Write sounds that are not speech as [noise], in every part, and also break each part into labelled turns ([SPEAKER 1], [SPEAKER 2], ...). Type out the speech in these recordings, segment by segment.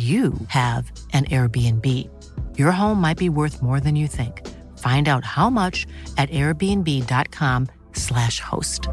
[SPEAKER 1] you have an Airbnb. Your home might be worth more than you think. Find out how much at airbnb.com/slash host.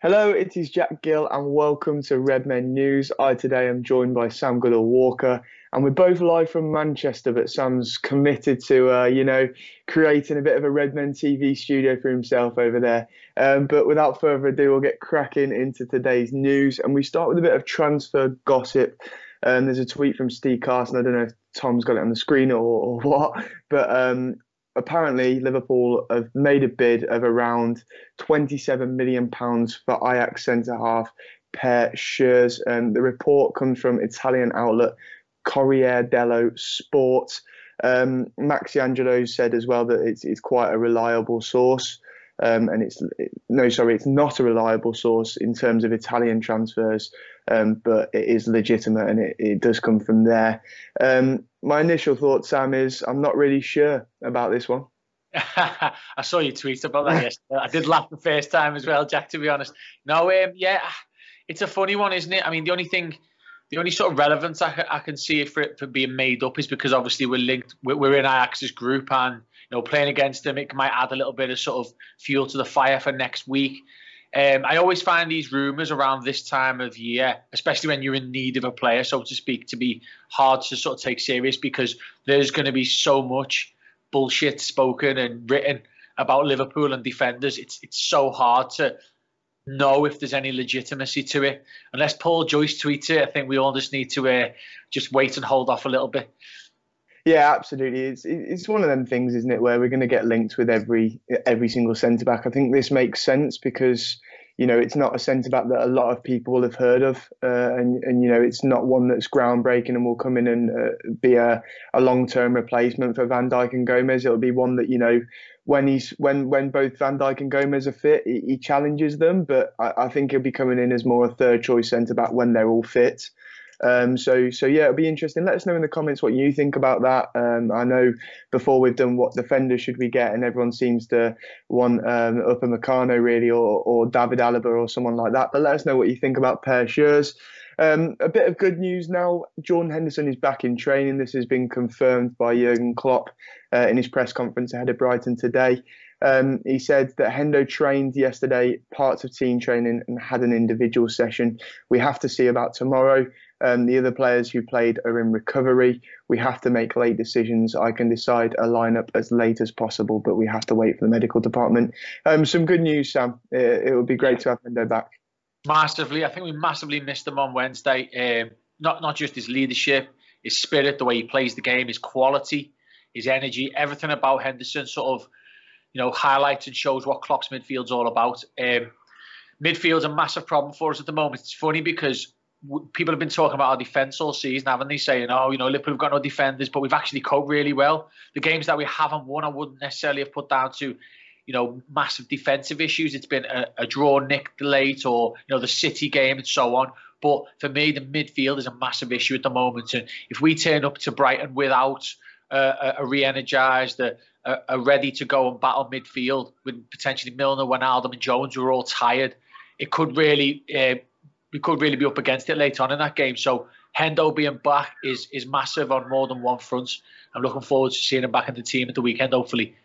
[SPEAKER 2] Hello, it is Jack Gill, and welcome to Redmen News. I today am joined by Sam Goodall Walker, and we're both live from Manchester. But Sam's committed to, uh, you know, creating a bit of a Redmen TV studio for himself over there. Um, but without further ado, we'll get cracking into today's news, and we start with a bit of transfer gossip. Um, there's a tweet from Steve Carson. I don't know if Tom's got it on the screen or, or [laughs] what, but um, apparently Liverpool have made a bid of around 27 million pounds for Ajax centre half Perr Schuurs. And the report comes from Italian outlet Corriere dello Sport. Um, Maxi Angelo said as well that it's, it's quite a reliable source. Um, and it's no, sorry, it's not a reliable source in terms of Italian transfers, um, but it is legitimate and it, it does come from there. Um, my initial thought, Sam, is I'm not really sure about this one. [laughs]
[SPEAKER 3] I saw you tweet about that yesterday. I did laugh the first time as well, Jack. To be honest, no, um, yeah, it's a funny one, isn't it? I mean, the only thing, the only sort of relevance I, I can see for it for being made up is because obviously we're linked, we're in Ajax's group, and you know, playing against them, it might add a little bit of sort of fuel to the fire for next week. Um, I always find these rumours around this time of year, especially when you're in need of a player, so to speak, to be hard to sort of take serious because there's going to be so much bullshit spoken and written about Liverpool and defenders. It's it's so hard to know if there's any legitimacy to it. Unless Paul Joyce tweets it, I think we all just need to uh, just wait and hold off a little bit.
[SPEAKER 2] Yeah, absolutely. It's it's one of them things, isn't it, where we're going to get linked with every every single centre back. I think this makes sense because you know it's not a centre back that a lot of people will have heard of, uh, and and you know it's not one that's groundbreaking and will come in and uh, be a, a long term replacement for Van Dijk and Gomez. It'll be one that you know when he's when when both Van Dijk and Gomez are fit, he, he challenges them. But I, I think he'll be coming in as more a third choice centre back when they're all fit. Um, so so yeah, it'll be interesting. Let us know in the comments what you think about that. Um, I know before we've done what defender should we get, and everyone seems to want um, Upamecano really, or or David Alaba or someone like that. But let us know what you think about Perr Schuurs. Um, a bit of good news now. Jordan Henderson is back in training. This has been confirmed by Jurgen Klopp uh, in his press conference ahead of Brighton today. Um, he said that Hendo trained yesterday, parts of team training, and had an individual session. We have to see about tomorrow. Um, the other players who played are in recovery. We have to make late decisions. I can decide a lineup as late as possible, but we have to wait for the medical department. Um, some good news, Sam. It, it would be great to have Hendo back.
[SPEAKER 3] Massively, I think we massively missed him on Wednesday. Um, not not just his leadership, his spirit, the way he plays the game, his quality, his energy, everything about Henderson sort of, you know, highlights and shows what Klopp's midfield's all about. Um, midfield's a massive problem for us at the moment. It's funny because people have been talking about our defence all season, haven't they? Saying, oh, you know, Liverpool have got no defenders, but we've actually coped really well. The games that we haven't won, I wouldn't necessarily have put down to, you know, massive defensive issues. It's been a, a draw nicked late or, you know, the City game and so on. But for me, the midfield is a massive issue at the moment. And if we turn up to Brighton without uh, a re-energised, a, a, ready to go and battle midfield with potentially Milner, Wijnaldum and Jones who are all tired, it could really uh, we could really be up against it later on in that game. So Hendo being back is is massive on more than one front. I'm looking forward to seeing him back in the team at the weekend, hopefully.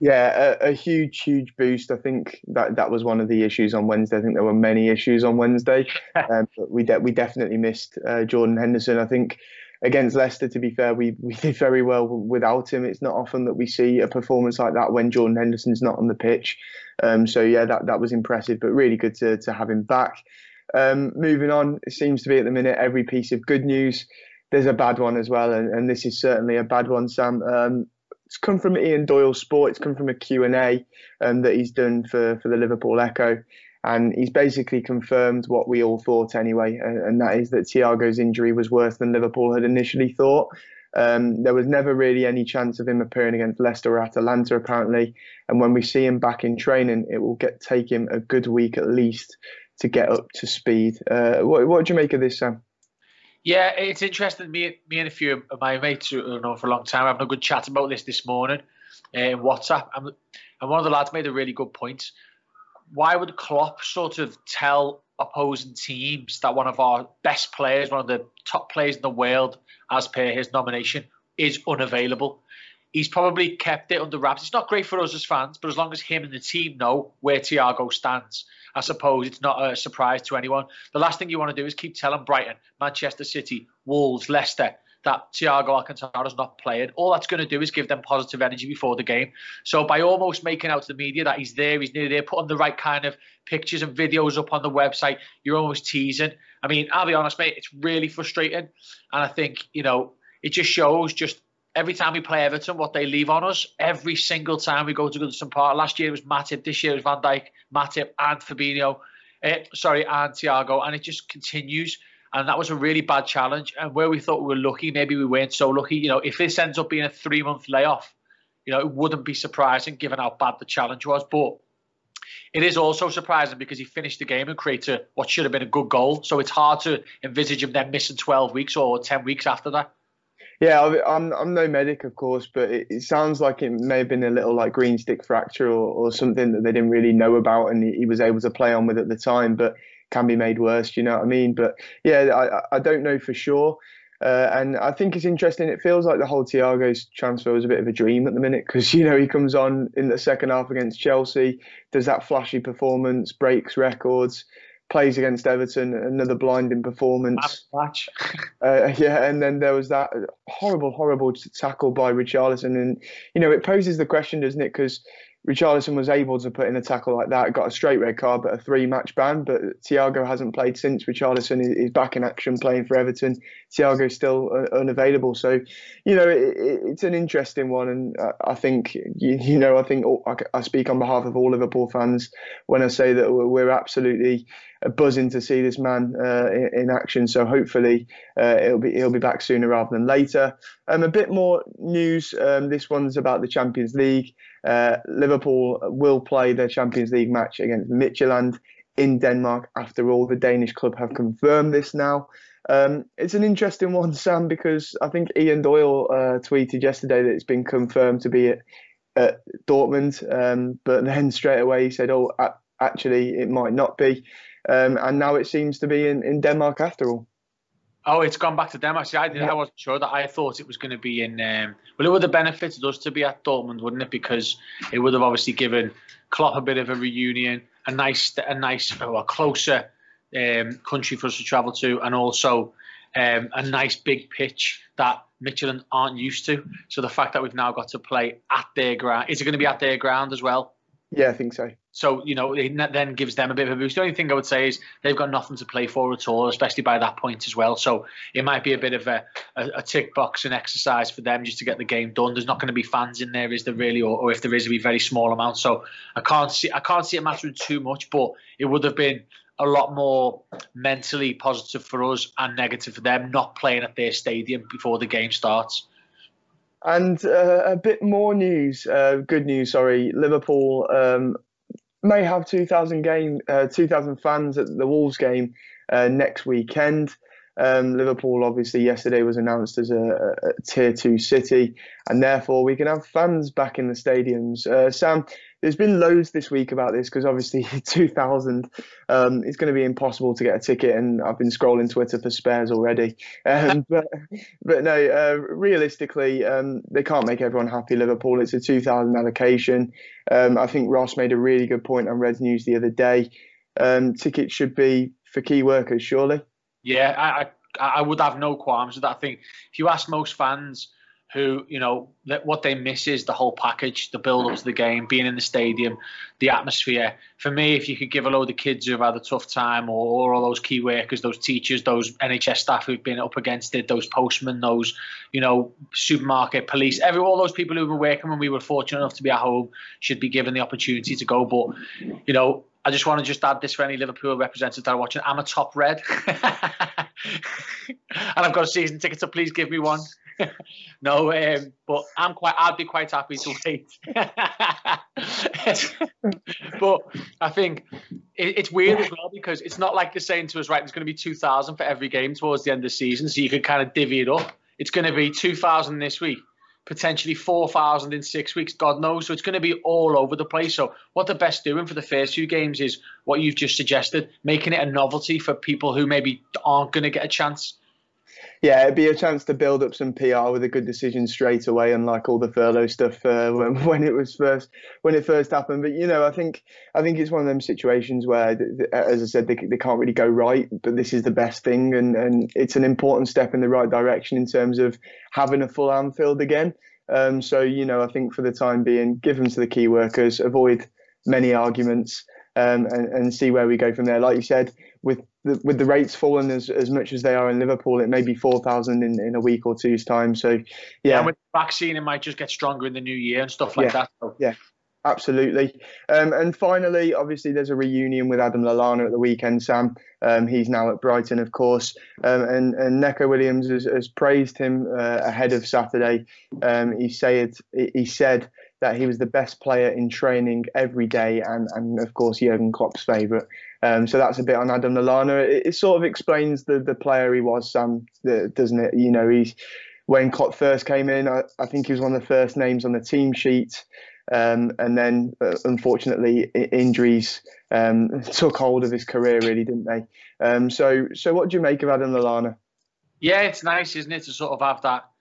[SPEAKER 2] Yeah, a, a, huge, huge boost. I think that that was one of the issues on Wednesday. I think there were many issues on Wednesday, [laughs] um, but we de- we definitely missed uh, Jordan Henderson. I think against Leicester, to be fair, we, we did very well without him. It's not often that we see a performance like that when Jordan Henderson's not on the pitch. Um, so yeah, that that was impressive, but really good to to have him back. Um, moving on, it seems to be at the minute every piece of good news. There's a bad one as well, and, and this is certainly a bad one, Sam. Um, it's come from Ian Doyle Sport. It's come from a Q&A um, that he's done for, for the Liverpool Echo. And he's basically confirmed what we all thought anyway, and, and that is that Thiago's injury was worse than Liverpool had initially thought. Um, there was never really any chance of him appearing against Leicester or Atalanta, apparently. And when we see him back in training, it will get take him a good week at least to get up to speed. Uh, what, what do you make of this, Sam?
[SPEAKER 3] Yeah, it's interesting. Me, me and a few of my mates who I know for a long time having a good chat about this this morning uh, in WhatsApp. And, and one of the lads made a really good point. Why would Klopp sort of tell opposing teams that one of our best players, one of the top players in the world, as per his nomination, is unavailable? He's probably kept it under wraps. It's not great for us as fans, but as long as him and the team know where Thiago stands, I suppose it's not a surprise to anyone. The last thing you want to do is keep telling Brighton, Manchester City, Wolves, Leicester that Thiago Alcantara is not playing. All that's going to do is give them positive energy before the game. So by almost making out to the media that he's there, he's near there, putting the right kind of pictures and videos up on the website, you're almost teasing. I mean, I'll be honest, mate, it's really frustrating. And I think, you know, it just shows just every time we play Everton, what they leave on us, every single time we go to Goodison Park. Last year it was Matip, this year was Van Dijk, Matip, and Fabinho. Uh, sorry, and Thiago, and it just continues. And that was a really bad challenge. And where we thought we were lucky, maybe we weren't so lucky. You know, if this ends up being a three month layoff, you know, it wouldn't be surprising given how bad the challenge was. But it is also surprising because he finished the game and created what should have been a good goal. So it's hard to envisage him then missing 12 weeks or 10 weeks after that.
[SPEAKER 2] Yeah, I'm I'm no medic, of course, but it, it, sounds like it may have been a little like green stick fracture or, or something that they didn't really know about, and he, was able to play on with at the time, but can be made worse. You know what I mean? But yeah, I I don't know for sure. Uh, and I think it's interesting. It feels like the whole Thiago's transfer was a bit of a dream at the minute because you know he comes on in the second half against Chelsea, does that flashy performance, breaks records, plays against Everton, another blinding performance.
[SPEAKER 3] Match. [laughs]
[SPEAKER 2] uh, yeah, and then there was that horrible, horrible tackle by Richarlison, and you know it poses the question, doesn't it? Because Richarlison was able to put in a tackle like that, got a straight red card, but a three match ban. But Thiago hasn't played since. Richarlison is back in action playing for Everton. Thiago's still uh, unavailable. So, you know, it, it's an interesting one. And I think, you, you know, I think I speak on behalf of all Liverpool fans when I say that we're absolutely buzzing to see this man uh, in, in, action. So hopefully uh, he'll be he'll be back sooner rather than later. Um, a bit more news. Um, this one's about the Champions League. Uh, Liverpool will play their Champions League match against Midtjylland in Denmark. After all, the Danish club have confirmed this now. Um, it's an interesting one, [laughs] Sam, because I think Ian Doyle uh, tweeted yesterday that it's been confirmed to be at, at Dortmund, um, but then [laughs] straight away he said, "Oh, actually, it might not be." Um, and now it seems to be in, in Denmark after all.
[SPEAKER 3] Oh, it's gone back to Denmark. See, I, didn't, I wasn't sure that. I thought it was going to be in. Um, well, it would have benefited us to be at Dortmund, wouldn't it? Because it would have obviously given Klopp a bit of a reunion, a nice, a nice, or a closer um, country for us to travel to, and also um, a nice big pitch that Michelin aren't used to. So the fact that we've now got to play at their ground, is it going to be at their ground as well?
[SPEAKER 2] Yeah, I think so.
[SPEAKER 3] So, you know, it then gives them a bit of a boost. The only thing I would say is they've got nothing to play for at all, especially by that point as well. So it might be a bit of a, a, a tick boxing exercise for them just to get the game done. There's not going to be fans in there, is there really? Or, or if there is, it'll be very small amount. So I can't see I can't see it mattering too much, but it would have been a lot more mentally positive for us and negative for them not playing at their stadium before the game starts.
[SPEAKER 2] And uh, a bit more news, uh, good news, sorry. Liverpool um, may have 2,000 game, uh, 2,000 fans at the Wolves game uh, next weekend. Um, Liverpool, obviously, yesterday was announced as a, a, tier two city, and therefore we can have fans back in the stadiums. Uh, Sam, there's been loads this week about this because obviously [laughs] 2000 um, it's going to be impossible to get a ticket, and I've been scrolling Twitter for spares already. Um, [laughs] but but no, uh, realistically, um, they can't make everyone happy. Liverpool, it's a 2000 allocation. Um, I think Ross made a really good point on Reds News the other day. Um, tickets should be for key workers, surely.
[SPEAKER 3] Yeah, I, I, I would have no qualms with that. I think if you ask most fans who, you know, that what they miss is the whole package, the build up to the game, being in the stadium, the atmosphere. For me, if you could give a load of kids who've had a tough time, or, or all those key workers, those teachers, those NHS staff who've been up against it, those postmen, those, you know, supermarket police, every all those people who were working when we were fortunate enough to be at home should be given the opportunity to go. But, you know, I just want to just add this for any Liverpool representatives that are watching. I'm a top red. [laughs] and I've got a season ticket, so please give me one. [laughs] no, um, but I'm quite. I'd be quite happy to wait. [laughs] but I think it, it's weird as well because it's not like they're saying to us, right? There's going to be 2,000 for every game towards the end of the season, so you can kind of divvy it up. It's going to be 2,000 this week, potentially 4,000 in six weeks, God knows. So it's going to be all over the place. So what the best doing for the first few games is what you've just suggested, making it a novelty for people who maybe aren't going to get a chance
[SPEAKER 2] yeah, it'd be a chance to build up some PR with a good decision straight away, unlike all the furlough stuff uh, [laughs] when, when, it was first when it first happened. But you know, I think I think it's one of them situations where, as I said, they, they can't really go right, but this is the best thing, and and it's an important step in the right direction in terms of having a full Anfield again. Um, so you know, I think for the time being, give them to the key workers, avoid many arguments, um, and, and see where we go from there. Like you said, with the, with the rates falling as, as much as they are in Liverpool, it may be 4,000 in, in a week or two's time. So, yeah.
[SPEAKER 3] And with the vaccine, it might just get stronger in the new year and stuff like
[SPEAKER 2] yeah.
[SPEAKER 3] that. So.
[SPEAKER 2] Yeah, absolutely. Um, and finally, obviously, there's a reunion with Adam Lallana at the weekend, Sam. Um, he's now at Brighton, of course. Um, and, and Neco Williams has, has praised him uh, ahead of Saturday. Um, he, said, he said that he was the best player in training every day and, and of course, Jurgen Klopp's favourite. Um, so that's a bit on Adam Lallana. It, it, sort of explains the the player he was, Sam, doesn't it? You know, he's when Klopp first came in, I, I think he was one of the first names on the team sheet. Um, and then, uh, unfortunately, injuries um, [laughs] took hold of his career, really, didn't they? Um, so, so what do you make of Adam Lallana?
[SPEAKER 3] Yeah, it's nice, isn't it, to sort of have that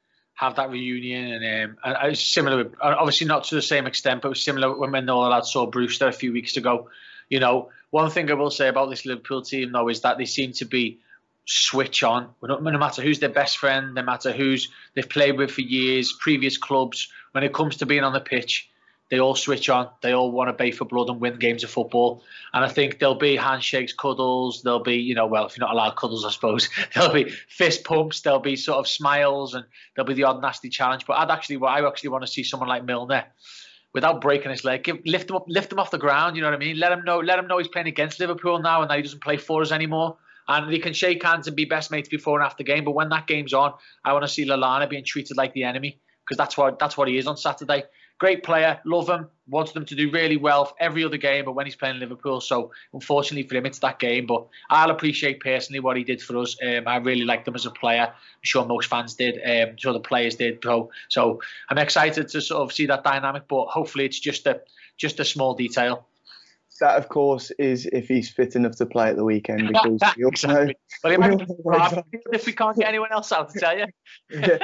[SPEAKER 3] have that reunion, and, um, and it's similar. Obviously, not to the same extent, but it was similar when the lads saw Brewster a few weeks ago. You know, one thing I will say about this Liverpool team, though, is that they seem to be switch on. No matter who's their best friend, no matter who's they've played with for years, previous clubs. When it comes to being on the pitch, they all switch on. They all want to bay for blood and win games of football. And I think there'll be handshakes, cuddles. There'll be, you know, well, if you're not allowed cuddles, I suppose [laughs] there'll be fist pumps. There'll be sort of smiles, and there'll be the odd nasty challenge. But I'd actually, well, I actually want to see someone like Milner without breaking his leg. Give, lift him up, lift him off the ground. You know what I mean? Let him know, let him know he's playing against Liverpool now, and that he doesn't play for us anymore. And they can shake hands and be best mates before and after the game. But when that game's on, I want to see Lallana being treated like the enemy because that's what that's what he is on Saturday. Great player, love him, wants them to do really well for every other game, but when he's playing Liverpool, so unfortunately for him, it's that game. But I'll appreciate personally what he did for us. Um, I really liked him as a player. I'm sure most fans did. Um, I'm sure the players did. So, so I'm excited to sort of see that dynamic. But hopefully, it's just a just a small detail
[SPEAKER 2] that of course is if he's fit enough to play at the weekend because [laughs] exactly.
[SPEAKER 3] well, might if we can't get anyone else out to tell you. [laughs] yeah.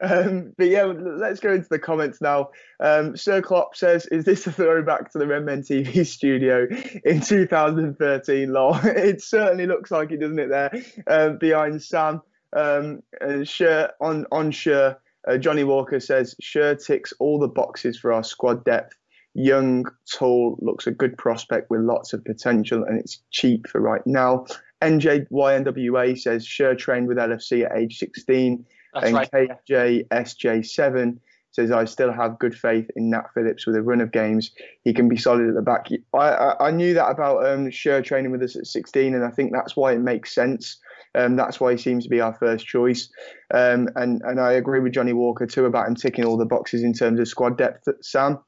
[SPEAKER 2] Um, but yeah, let's go into the comments now. Um, Sir Klopp says, "Is this a throwback to the Redmen TV [laughs] studio in 2013?" Lol. [laughs] it certainly looks like it, doesn't it? There uh, behind Sam. Um, uh, sure on on sure. Uh, Johnny Walker says, "Schuurs ticks all the boxes for our squad depth. Young, tall, looks a good prospect with lots of potential, and it's cheap for right now." NJYNWA says, "Schuurs trained with LFC at age 16."
[SPEAKER 3] That's and right.
[SPEAKER 2] KJSJ7 says, I still have good faith in Nat Phillips with a run of games. He can be solid at the back. I, I, I knew that about um, Schur training with us at 16, and I think that's why it makes sense. Um, that's why he seems to be our first choice. Um, and, and I agree with Johnny Walker too about him ticking all the boxes in terms of squad depth, Sam.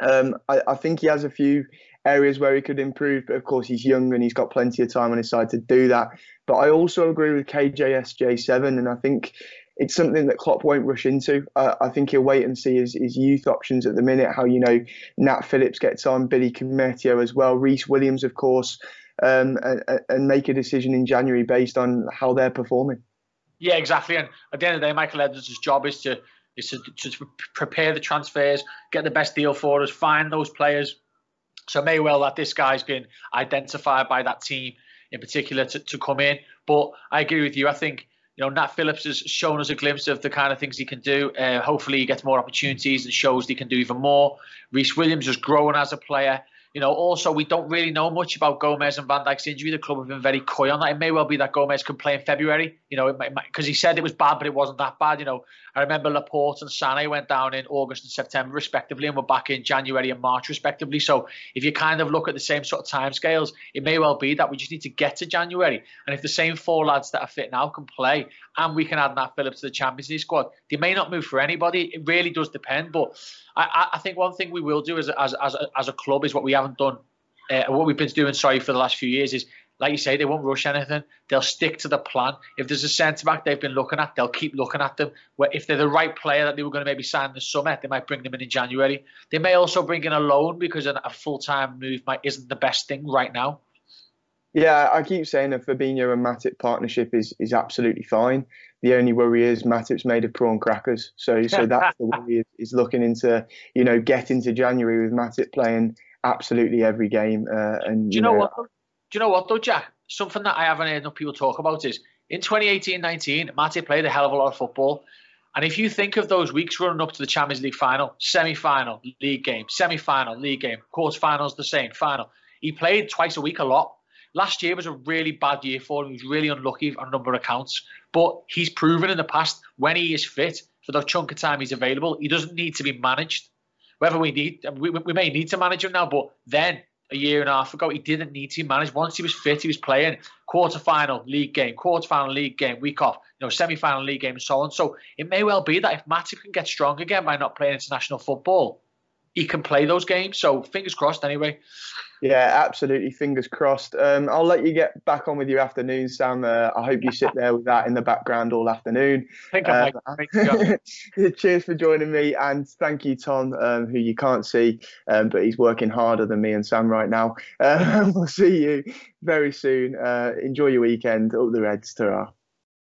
[SPEAKER 2] Um, I, I think he has a few areas where he could improve, but of course he's young and he's got plenty of time on his side to do that. But I also agree with KJSJ7, and I think it's something that Klopp won't rush into. Uh, I think he'll wait and see his, his youth options at the minute. How you know Nat Phillips gets on, Billy Koumetio as well, Rhys Williams, of course, um, and, and, make a decision in January based on how they're performing.
[SPEAKER 3] Yeah, exactly. And at the end of the day, Michael Edwards' job is to is to, to prepare the transfers, get the best deal for us, find those players. So may well that this guy's been identified by that team in particular to, to come in. But I agree with you. I think you know, Nat Phillips has shown us a glimpse of the kind of things he can do. Uh, hopefully, he gets more opportunities and shows he can do even more. Rhys Williams is growing as a player. You know, also we don't really know much about Gomez and Van Dijk's injury. The club have been very coy on that. It may well be that Gomez can play in February. You know, because he said it was bad, but it wasn't that bad. You know, I remember Laporte and Sané went down in August and September respectively, and were back in January and March respectively. So if you kind of look at the same sort of timescales, it may well be that we just need to get to January. And if the same four lads that are fit now can play, and we can add Nat Phillips to the Champions League squad, they may not move for anybody. It really does depend, but. I, I think one thing we will do as as as a, as a club is what we haven't done, uh, what we've been doing. Sorry for the last few years is like you say, they won't rush anything. They'll stick to the plan. If there's a centre back they've been looking at, they'll keep looking at them. Where if they're the right player that they were going to maybe sign this summer, they might bring them in in January. They may also bring in a loan because a full time move might isn't the best thing right now.
[SPEAKER 2] Yeah, I keep saying the Fabinho and Matip partnership is is absolutely fine. The only worry is Matip's made of prawn crackers, so so that's the worry is, is looking into you know getting to January with Matip playing absolutely every game. Uh, and
[SPEAKER 3] do you, you know, know, what? Do you know what though, Jack? Something that I haven't heard enough people talk about is in 2018-19, Matip played a hell of a lot of football. And if you think of those weeks running up to the Champions League final, semi-final, league game, semi-final, league game, quarter-finals, the same, final. He played twice a week a lot. Last year was a really bad year for him. He was really unlucky on a number of accounts. But he's proven in the past when he is fit for the chunk of time he's available, he doesn't need to be managed. Whether we need, we, we may need to manage him now, but then a year and a half ago, he didn't need to manage. Once he was fit, he was playing quarter final league game, quarter final league game, week off, you know, semi final league game, and so on. So it may well be that if Matip can get strong again by not playing international football, he can play those games. So fingers crossed, anyway.
[SPEAKER 2] Yeah, absolutely. Fingers crossed. Um, I'll let you get back on with your afternoon, Sam. Uh, I hope you sit there with that in the background all afternoon.
[SPEAKER 3] Thank uh, [laughs]
[SPEAKER 2] cheers for joining me, and thank you, Tom, um, who you can't see, um, but he's working harder than me and Sam right now. Uh, [laughs] we'll see you very soon. Uh, enjoy your weekend. All the Reds, ta